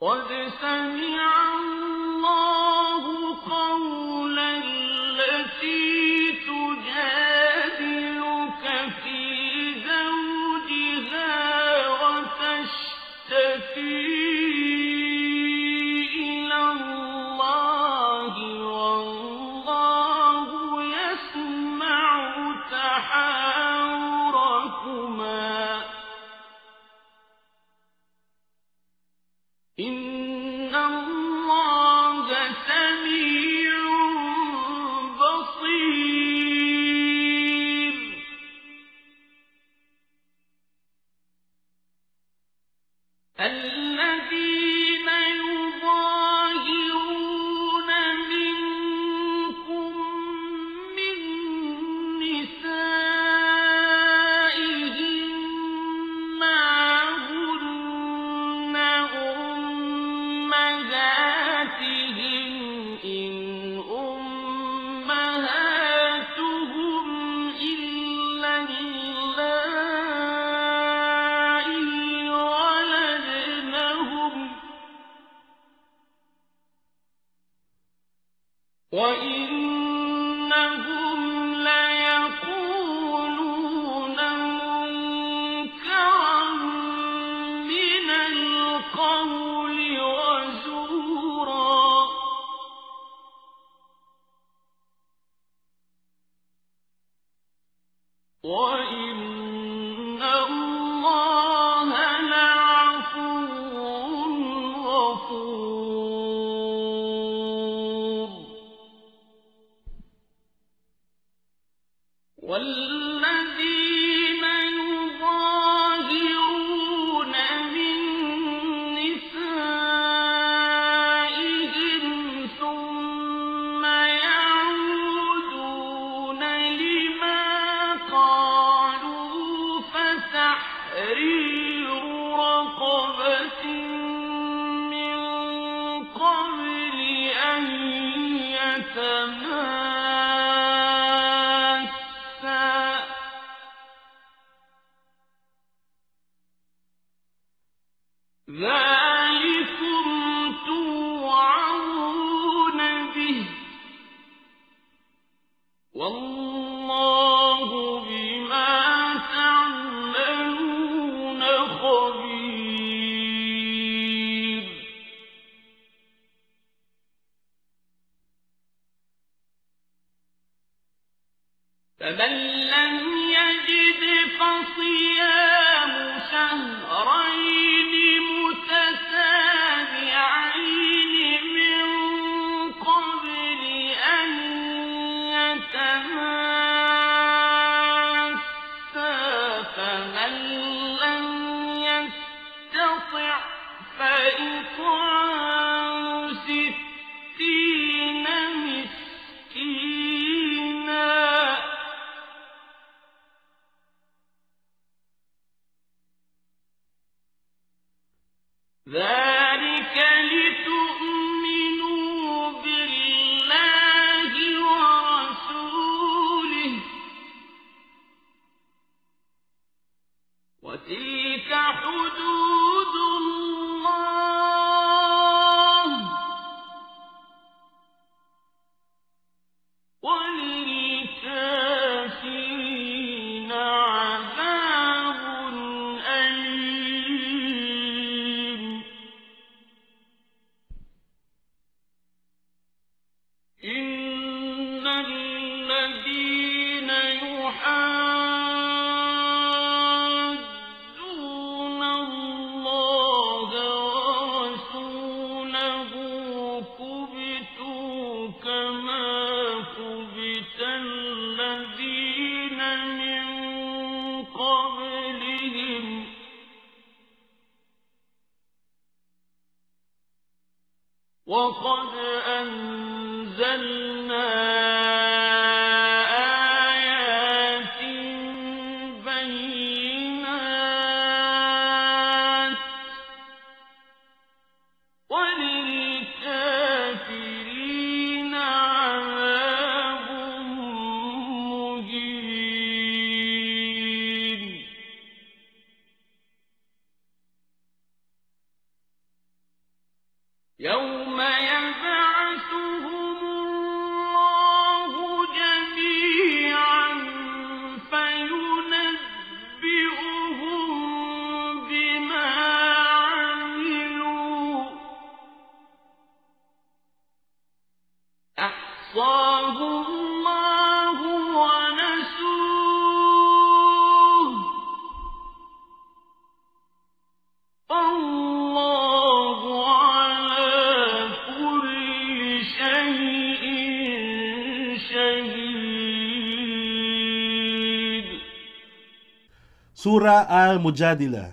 قد سمع الله وإنهم يوم Sura Al-Mujadila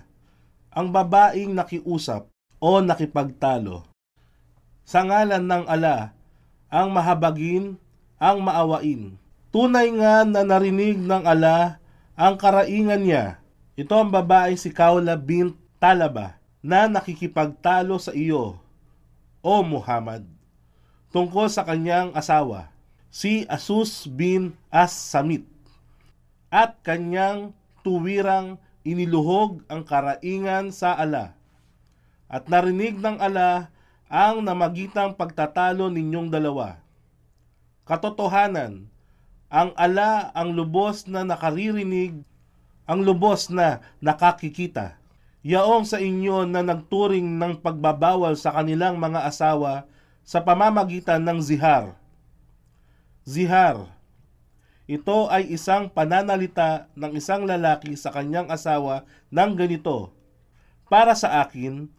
Ang babaeng nakiusap o nakipagtalo. Sa ngalan ng ala, ang mahabagin, ang maawain. Tunay nga na narinig ng ala ang karaingan niya. Ito ang babae si Kaula bint Talaba na nakikipagtalo sa iyo, o Muhammad, tungkol sa kanyang asawa, si Asus bin As-Samit at kanyang tuwirang iniluhog ang karaingan sa ala. At narinig ng ala ang namagitang pagtatalo ninyong dalawa. Katotohanan, ang ala ang lubos na nakaririnig, ang lubos na nakakikita. Yaong sa inyo na nagturing ng pagbabawal sa kanilang mga asawa sa pamamagitan ng zihar. Zihar, ito ay isang pananalita ng isang lalaki sa kanyang asawa ng ganito. Para sa akin,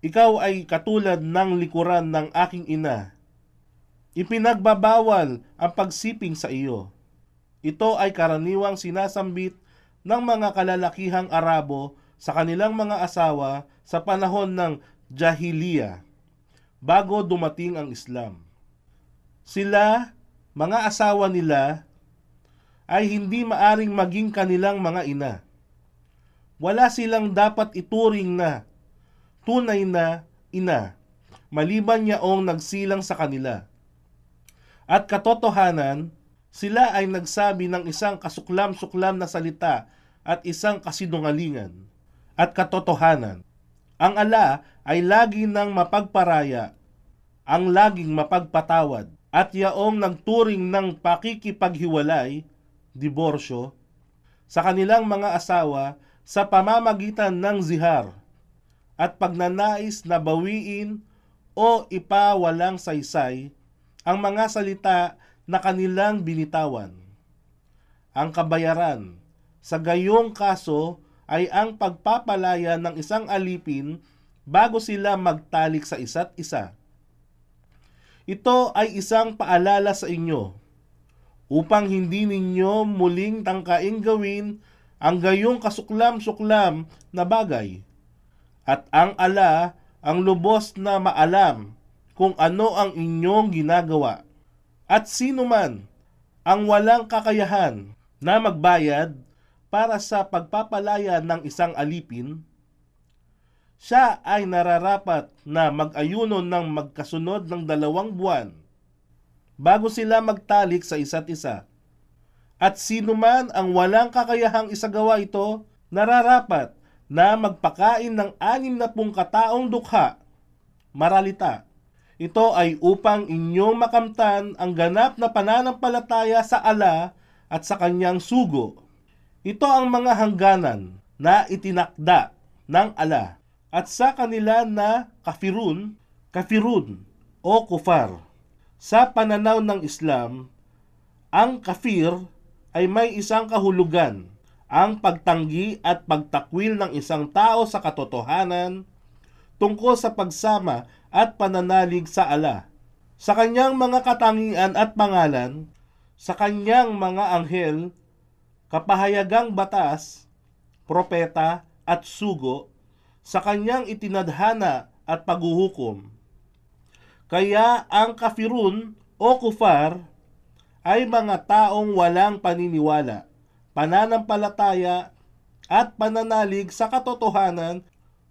ikaw ay katulad ng likuran ng aking ina. Ipinagbabawal ang pagsiping sa iyo. Ito ay karaniwang sinasambit ng mga kalalakihang Arabo sa kanilang mga asawa sa panahon ng Jahiliya bago dumating ang Islam. Sila, mga asawa nila, ay hindi maaring maging kanilang mga ina. Wala silang dapat ituring na tunay na ina, maliban yaong nagsilang sa kanila. At katotohanan, sila ay nagsabi ng isang kasuklam-suklam na salita at isang kasinungalingan. At katotohanan, ang ala ay lagi ng mapagparaya, ang laging mapagpatawad, at yaong nagturing ng pakikipaghiwalay, diborsyo, sa kanilang mga asawa sa pamamagitan ng zihar at pagnanais na bawiin o ipawalang saysay ang mga salita na kanilang binitawan. Ang kabayaran sa gayong kaso ay ang pagpapalaya ng isang alipin bago sila magtalik sa isa't isa. Ito ay isang paalala sa inyo upang hindi ninyo muling tangkaing gawin ang gayong kasuklam-suklam na bagay. At ang ala ang lubos na maalam kung ano ang inyong ginagawa. At sino man ang walang kakayahan na magbayad para sa pagpapalaya ng isang alipin, siya ay nararapat na mag-ayuno ng magkasunod ng dalawang buwan bago sila magtalik sa isa't isa. At sino man ang walang kakayahang isagawa ito, nararapat na magpakain ng anim na pung kataong dukha, maralita. Ito ay upang inyong makamtan ang ganap na pananampalataya sa ala at sa kanyang sugo. Ito ang mga hangganan na itinakda ng ala at sa kanila na kafirun, kafirun o kufar. Sa pananaw ng Islam, ang kafir ay may isang kahulugan, ang pagtanggi at pagtakwil ng isang tao sa katotohanan tungkol sa pagsama at pananalig sa ala. Sa kanyang mga katangian at pangalan, sa kanyang mga anghel, kapahayagang batas, propeta at sugo, sa kanyang itinadhana at paghuhukom. Kaya ang kafirun o kufar ay mga taong walang paniniwala, pananampalataya at pananalig sa katotohanan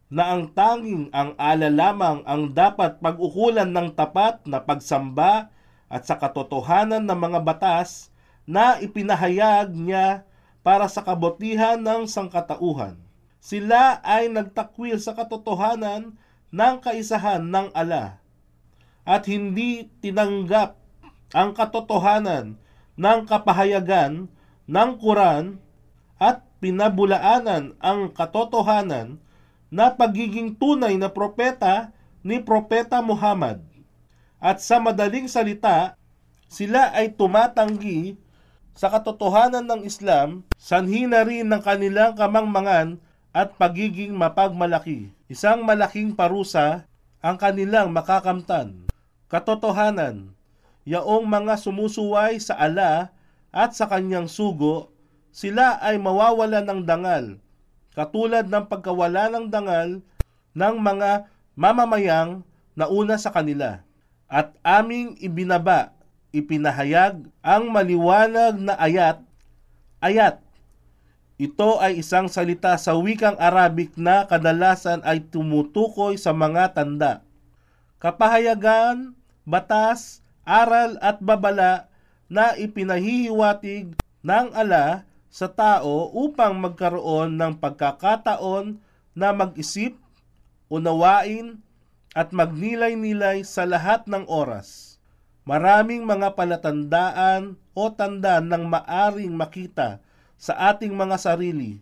na ang tanging ang ala lamang ang dapat pag-ukulan ng tapat na pagsamba at sa katotohanan ng mga batas na ipinahayag niya para sa kabutihan ng sangkatauhan. Sila ay nagtakwil sa katotohanan ng kaisahan ng ala at hindi tinanggap ang katotohanan ng kapahayagan ng Quran at pinabulaanan ang katotohanan na pagiging tunay na propeta ni Propeta Muhammad. At sa madaling salita, sila ay tumatanggi sa katotohanan ng Islam, sanhi na rin ng kanilang kamangmangan at pagiging mapagmalaki. Isang malaking parusa ang kanilang makakamtan. Katotohanan, yaong mga sumusuway sa ala at sa kanyang sugo, sila ay mawawala ng dangal, katulad ng pagkawala ng dangal ng mga mamamayang nauna sa kanila. At aming ibinaba, ipinahayag ang maliwanag na ayat, ayat. Ito ay isang salita sa wikang Arabic na kadalasan ay tumutukoy sa mga tanda. Kapahayagan, batas, aral at babala na ipinahihiwatig ng ala sa tao upang magkaroon ng pagkakataon na mag-isip, unawain, at magnilay-nilay sa lahat ng oras. Maraming mga palatandaan o tanda ng maaring makita sa ating mga sarili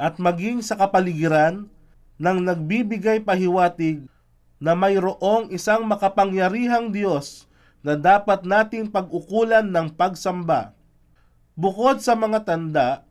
at maging sa kapaligiran ng nagbibigay pahiwatig na mayroong isang makapangyarihang Diyos na dapat nating pag-ukulan ng pagsamba. Bukod sa mga tanda,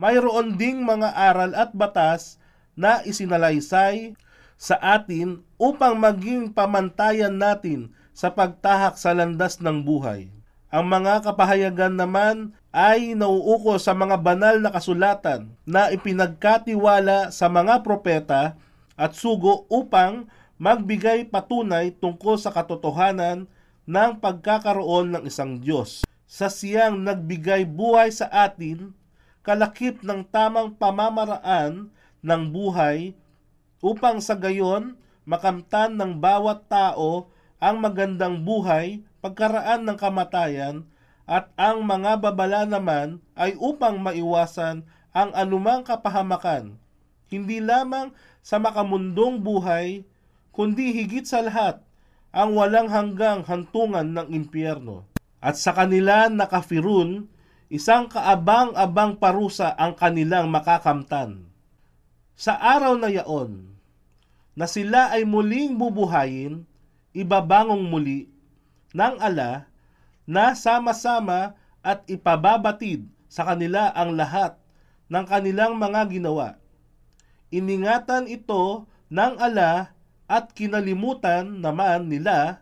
mayroon ding mga aral at batas na isinalaysay sa atin upang maging pamantayan natin sa pagtahak sa landas ng buhay. Ang mga kapahayagan naman ay nauuko sa mga banal na kasulatan na ipinagkatiwala sa mga propeta at sugo upang magbigay patunay tungkol sa katotohanan ng pagkakaroon ng isang Diyos. Sa siyang nagbigay buhay sa atin, kalakip ng tamang pamamaraan ng buhay upang sa gayon makamtan ng bawat tao ang magandang buhay pagkaraan ng kamatayan at ang mga babala naman ay upang maiwasan ang anumang kapahamakan, hindi lamang sa makamundong buhay, kundi higit sa lahat ang walang hanggang hantungan ng impyerno. At sa kanila nakafirun, isang kaabang-abang parusa ang kanilang makakamtan. Sa araw na yaon, na sila ay muling bubuhayin, ibabangong muli ng ala na sama-sama at ipababatid sa kanila ang lahat ng kanilang mga ginawa. Iningatan ito ng ala at kinalimutan naman nila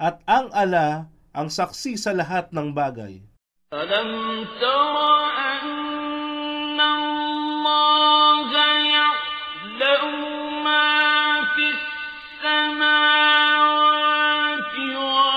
at ang ala ang saksi sa lahat ng bagay. Alam tara anna Allah ya'lamu ma fi samawati wa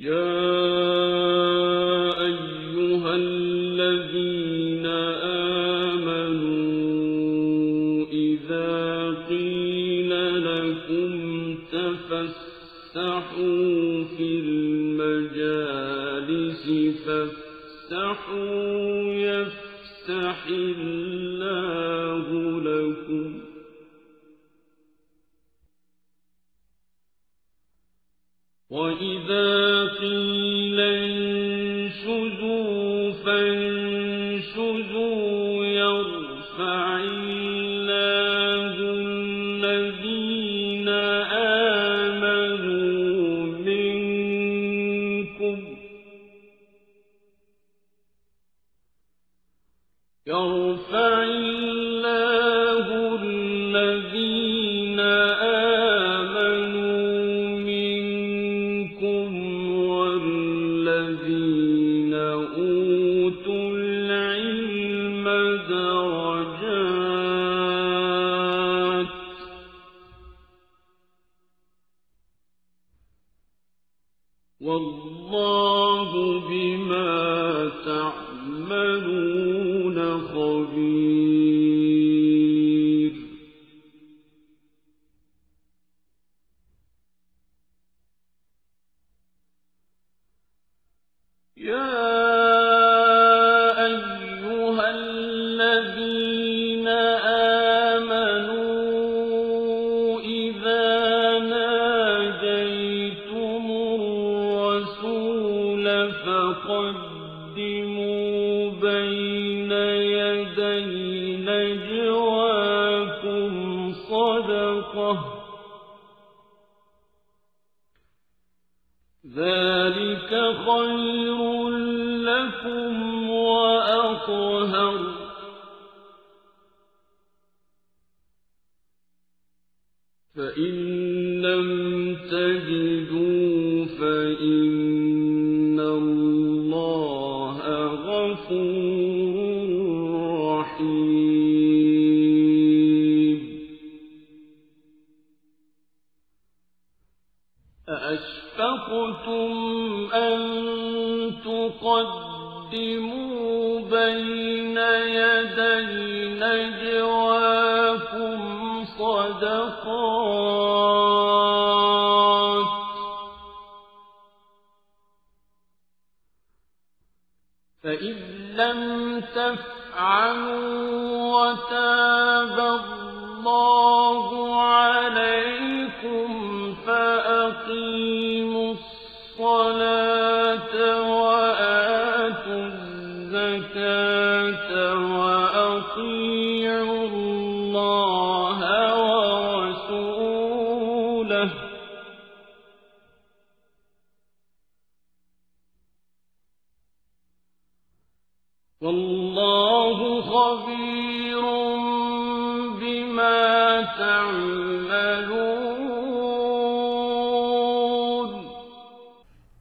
يا والله بما تعملون أأشفقتم أن تقدموا بين يدي نجواكم صدقات وأطيعوا الله ورسوله. والله خبير بما تعملون.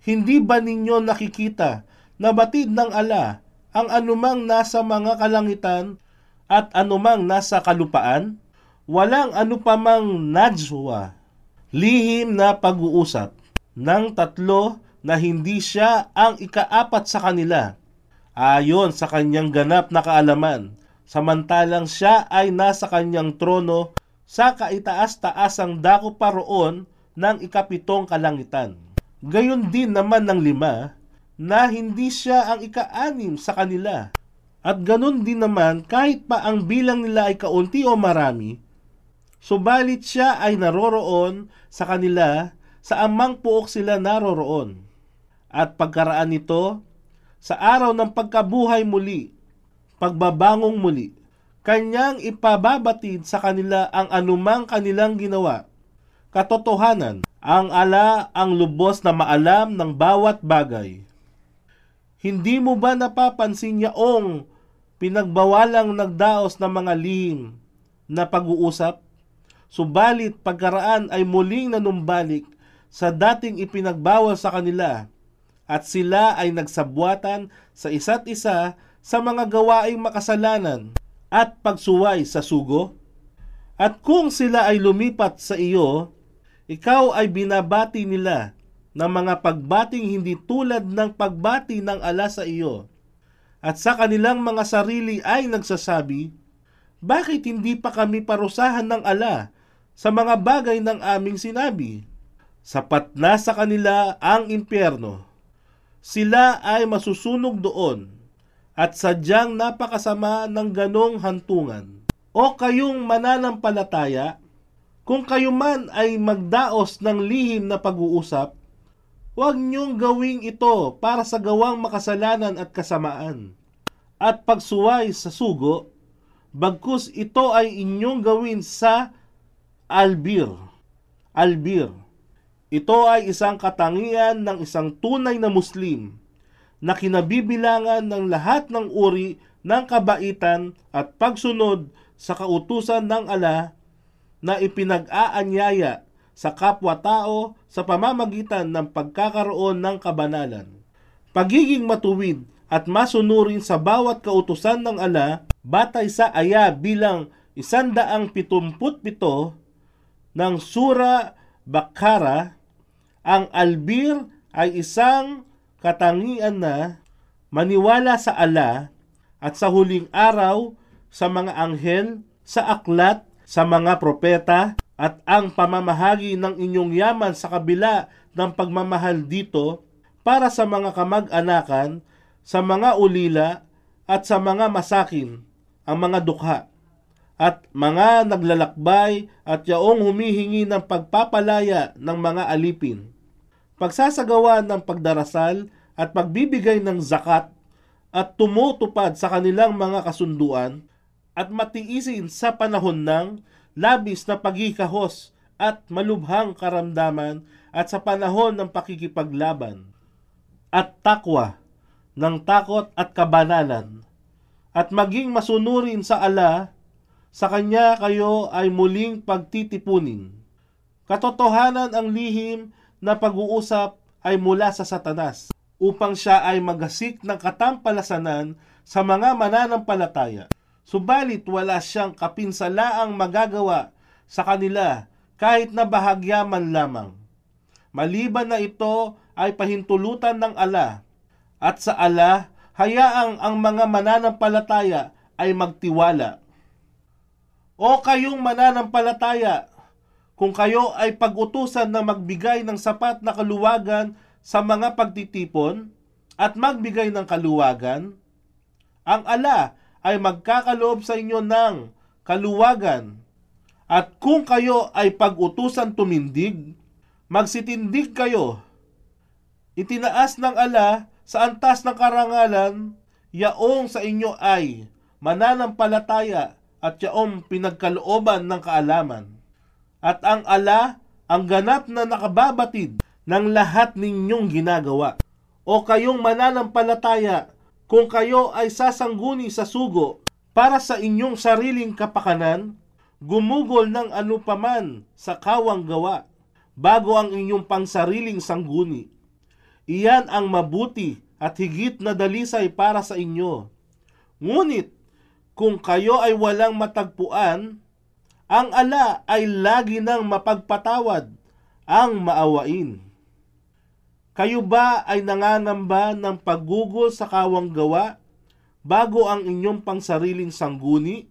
Hindi ba ninyo nakikita na batid ng ala ang anumang nasa mga kalangitan at anumang nasa kalupaan? Walang anupamang najwa, lihim na pag-uusap ng tatlo na hindi siya ang ikaapat sa kanila ayon sa kanyang ganap na kaalaman, samantalang siya ay nasa kanyang trono sa kaitaas-taasang dako pa roon ng ikapitong kalangitan. Gayon din naman ng lima, na hindi siya ang ikaanim sa kanila. At ganun din naman kahit pa ang bilang nila ay kaunti o marami, subalit siya ay naroroon sa kanila sa amang puok sila naroroon. At pagkaraan nito, sa araw ng pagkabuhay muli, pagbabangong muli, kanyang ipababatid sa kanila ang anumang kanilang ginawa. Katotohanan, ang ala ang lubos na maalam ng bawat bagay. Hindi mo ba napapansin yaong pinagbawalang nagdaos ng mga lihim na pag-uusap? Subalit pagkaraan ay muling nanumbalik sa dating ipinagbawal sa kanila at sila ay nagsabwatan sa isa't isa sa mga gawaing makasalanan at pagsuway sa sugo? At kung sila ay lumipat sa iyo, ikaw ay binabati nila ng mga pagbating hindi tulad ng pagbati ng ala sa iyo. At sa kanilang mga sarili ay nagsasabi, Bakit hindi pa kami parusahan ng ala sa mga bagay ng aming sinabi? Sapat na sa kanila ang impyerno sila ay masusunog doon at sadyang napakasama ng ganong hantungan. O kayong mananampalataya, kung kayo man ay magdaos ng lihim na pag-uusap, huwag niyong gawing ito para sa gawang makasalanan at kasamaan. At pagsuway sa sugo, bagkus ito ay inyong gawin sa albir. Albir ito ay isang katangian ng isang tunay na Muslim na kinabibilangan ng lahat ng uri ng kabaitan at pagsunod sa kautusan ng ala na ipinag-aanyaya sa kapwa-tao sa pamamagitan ng pagkakaroon ng kabanalan. Pagiging matuwid at masunurin sa bawat kautusan ng ala batay sa aya bilang isandaang pitumput-pito ng Sura Bakara ang albir ay isang katangian na maniwala sa ala at sa huling araw sa mga anghel, sa aklat, sa mga propeta, at ang pamamahagi ng inyong yaman sa kabila ng pagmamahal dito para sa mga kamag-anakan, sa mga ulila, at sa mga masakin, ang mga dukha, at mga naglalakbay at yaong humihingi ng pagpapalaya ng mga alipin. Pagsasagawa ng pagdarasal at pagbibigay ng zakat at tumutupad sa kanilang mga kasunduan at matiisin sa panahon ng labis na pagkikahos at malubhang karamdaman at sa panahon ng pakikipaglaban at takwa ng takot at kabanalan at maging masunurin sa ala sa kanya kayo ay muling pagtitipunin. Katotohanan ang lihim na pag-uusap ay mula sa satanas upang siya ay magasik ng katampalasanan sa mga mananampalataya. Subalit wala siyang kapinsalaang magagawa sa kanila kahit na bahagya man lamang. Maliban na ito ay pahintulutan ng ala at sa ala hayaang ang mga mananampalataya ay magtiwala. O kayong mananampalataya, kung kayo ay pag-utusan na magbigay ng sapat na kaluwagan sa mga pagtitipon at magbigay ng kaluwagan, ang ala ay magkakaloob sa inyo ng kaluwagan At kung kayo ay pag-utusan tumindig, magsitindig kayo. Itinaas ng ala sa antas ng karangalan, yaong sa inyo ay mananampalataya at yaong pinagkalooban ng kaalaman. At ang ala ang ganap na nakababatid ng lahat ninyong ginagawa. O kayong mananampalataya kung kayo ay sasangguni sa sugo para sa inyong sariling kapakanan, gumugol ng anupaman sa kawang gawa bago ang inyong pangsariling sangguni. Iyan ang mabuti at higit na dalisay para sa inyo. Ngunit, kung kayo ay walang matagpuan, ang ala ay lagi nang mapagpatawad, ang maawain. Kayo ba ay nangangamba ng paggugol sa kawang gawa bago ang inyong pangsariling sangguni?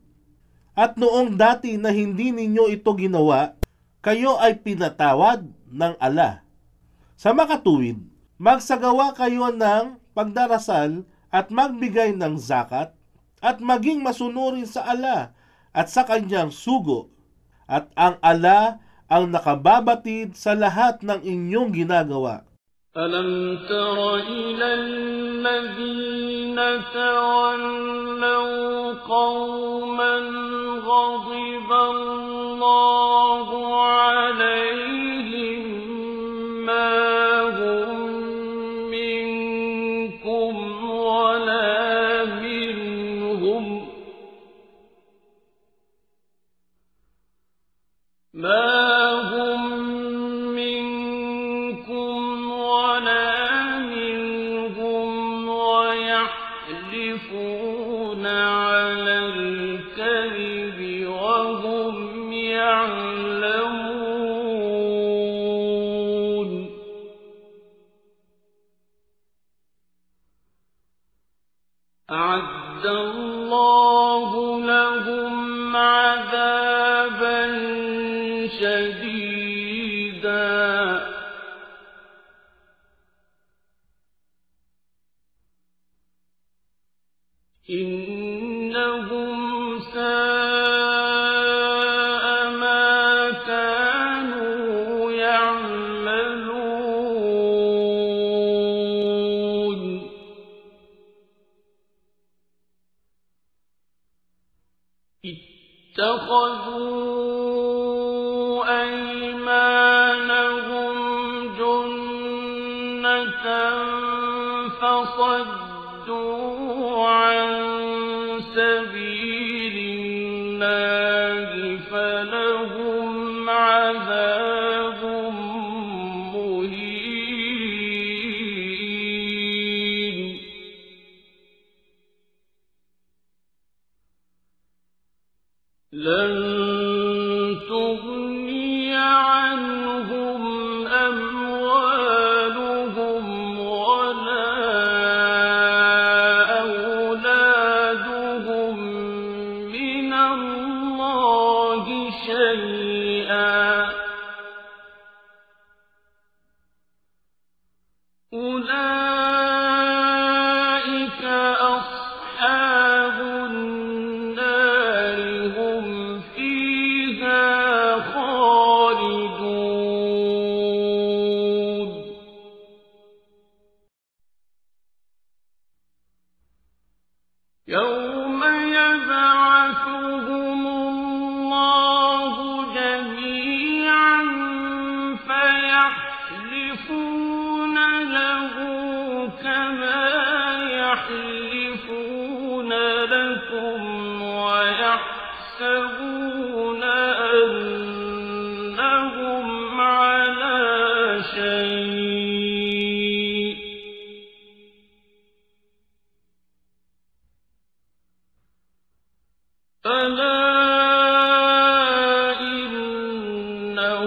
At noong dati na hindi ninyo ito ginawa, kayo ay pinatawad ng ala. Sa makatuwid, magsagawa kayo ng pagdarasal at magbigay ng zakat at maging masunurin sa ala at sa kanyang sugo at ang ala ang nakababatid sa lahat ng inyong ginagawa. ألم تر إلى الذين تولوا قوما غضب الله عليهم أعد الله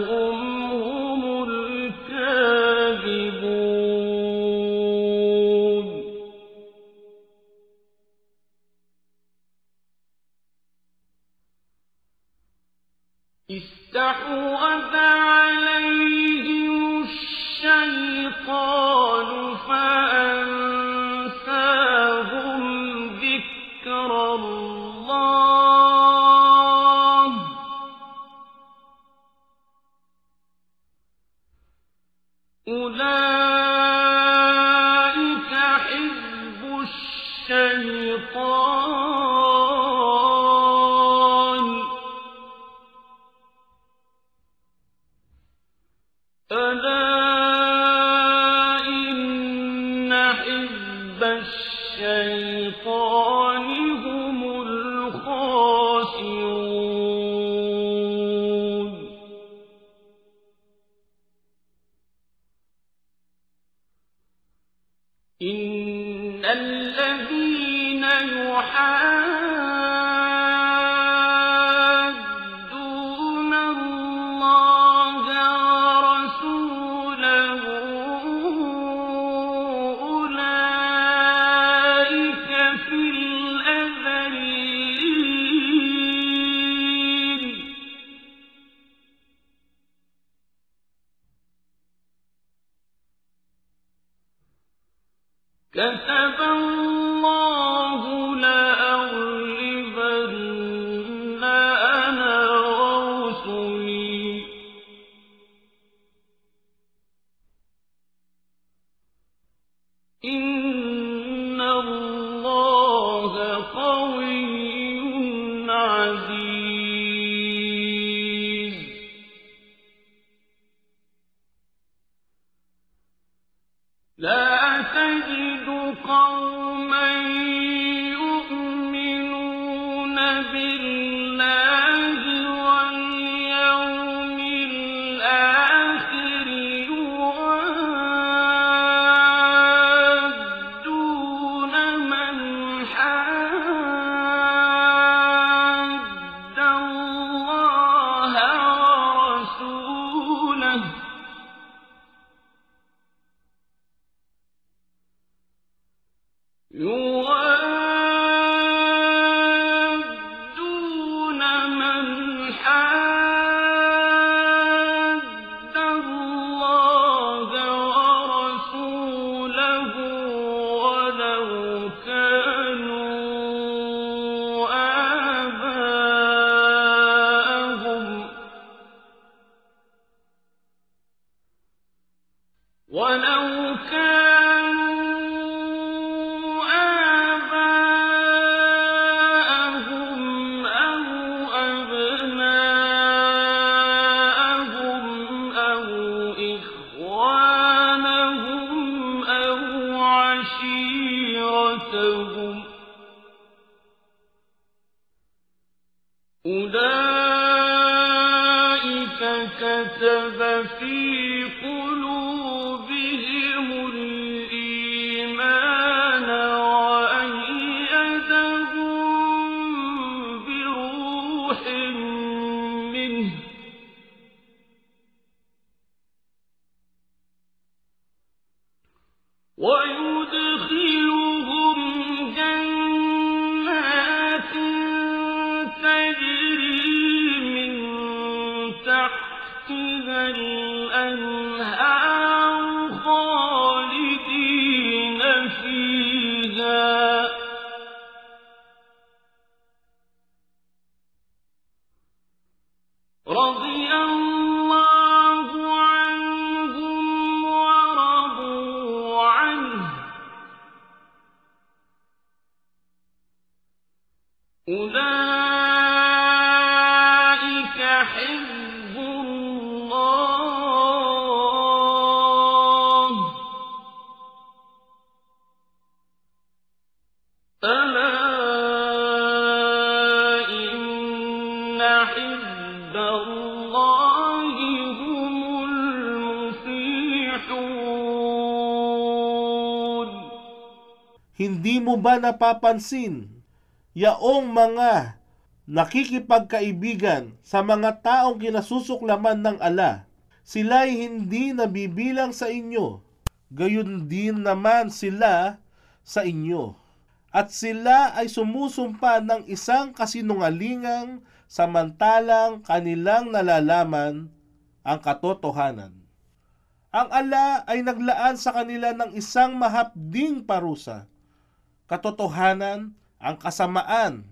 إنهم وَيُ ba napapansin yaong mga nakikipagkaibigan sa mga taong kinasusuklaman ng ala, sila'y hindi nabibilang sa inyo, gayon din naman sila sa inyo. At sila ay sumusumpa ng isang kasinungalingang samantalang kanilang nalalaman ang katotohanan. Ang ala ay naglaan sa kanila ng isang mahapding parusa. Katotohanan, ang kasamaan,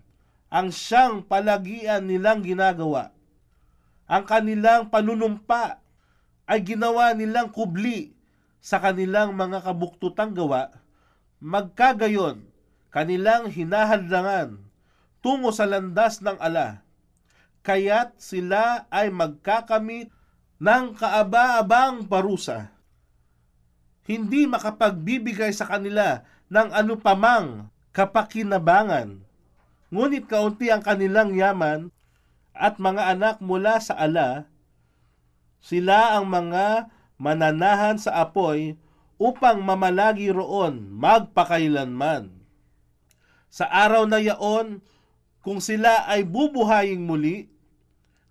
ang siyang palagian nilang ginagawa. Ang kanilang panunumpa ay ginawa nilang kubli sa kanilang mga kabuktutang gawa, magkagayon kanilang hinahadlangan tungo sa landas ng ala. Kaya't sila ay magkakamit ng kaaba-abang parusa. Hindi makapagbibigay sa kanila ng anupamang kapakinabangan. Ngunit kaunti ang kanilang yaman at mga anak mula sa ala, sila ang mga mananahan sa apoy upang mamalagi roon magpakailanman. Sa araw na yaon, kung sila ay bubuhayin muli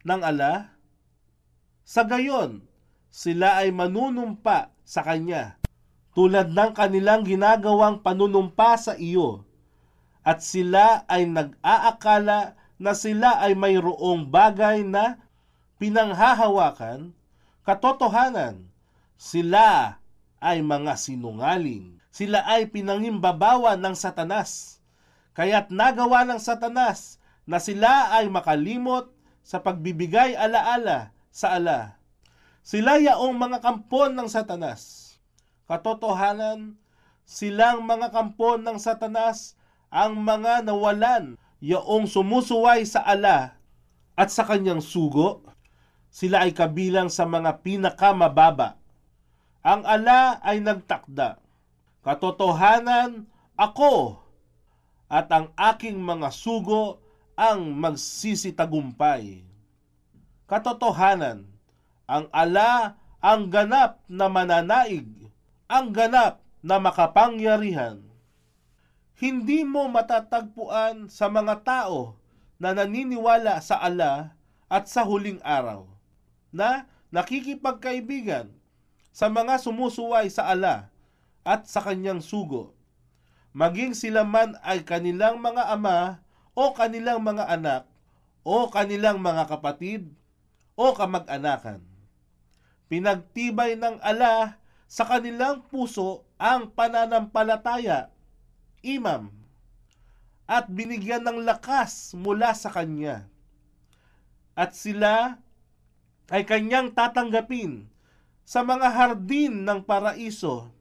ng ala, sa gayon, sila ay manunumpa sa Kanya, tulad ng kanilang ginagawang panunumpa sa iyo, at sila ay nag-aakala na sila ay mayroong bagay na pinanghahawakan, katotohanan, sila ay mga sinungaling. Sila ay pinangimbabawa ng satanas. Kaya't nagawa ng satanas na sila ay makalimot sa pagbibigay alaala sa ala. Sila yaong mga kampon ng satanas. Katotohanan, silang mga kampon ng satanas ang mga nawalan yaong sumusuway sa ala at sa kanyang sugo. Sila ay kabilang sa mga pinakamababa. Ang ala ay nagtakda. Katotohanan, ako at ang aking mga sugo ang magsisitagumpay. Katotohanan, ang ala ang ganap na mananaig, ang ganap na makapangyarihan. Hindi mo matatagpuan sa mga tao na naniniwala sa ala at sa huling araw na nakikipagkaibigan sa mga sumusuway sa ala at sa kanyang sugo maging sila man ay kanilang mga ama o kanilang mga anak o kanilang mga kapatid o kamag-anakan. Pinagtibay ng ala sa kanilang puso ang pananampalataya, imam, at binigyan ng lakas mula sa kanya. At sila ay kanyang tatanggapin sa mga hardin ng paraiso.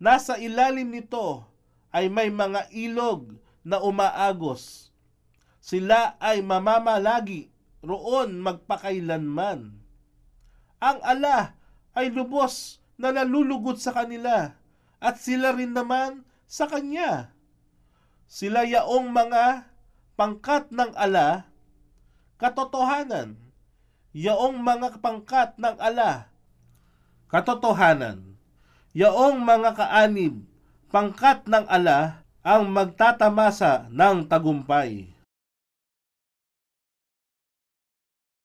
Nasa ilalim nito ay may mga ilog na umaagos. Sila ay mamamalagi roon magpakailanman. Ang ala ay lubos na nalulugod sa kanila at sila rin naman sa kanya. Sila yaong mga pangkat ng ala, katotohanan. Yaong mga pangkat ng ala, katotohanan. Yaong mga kaanib pangkat ng ala ang magtatamasa ng tagumpay.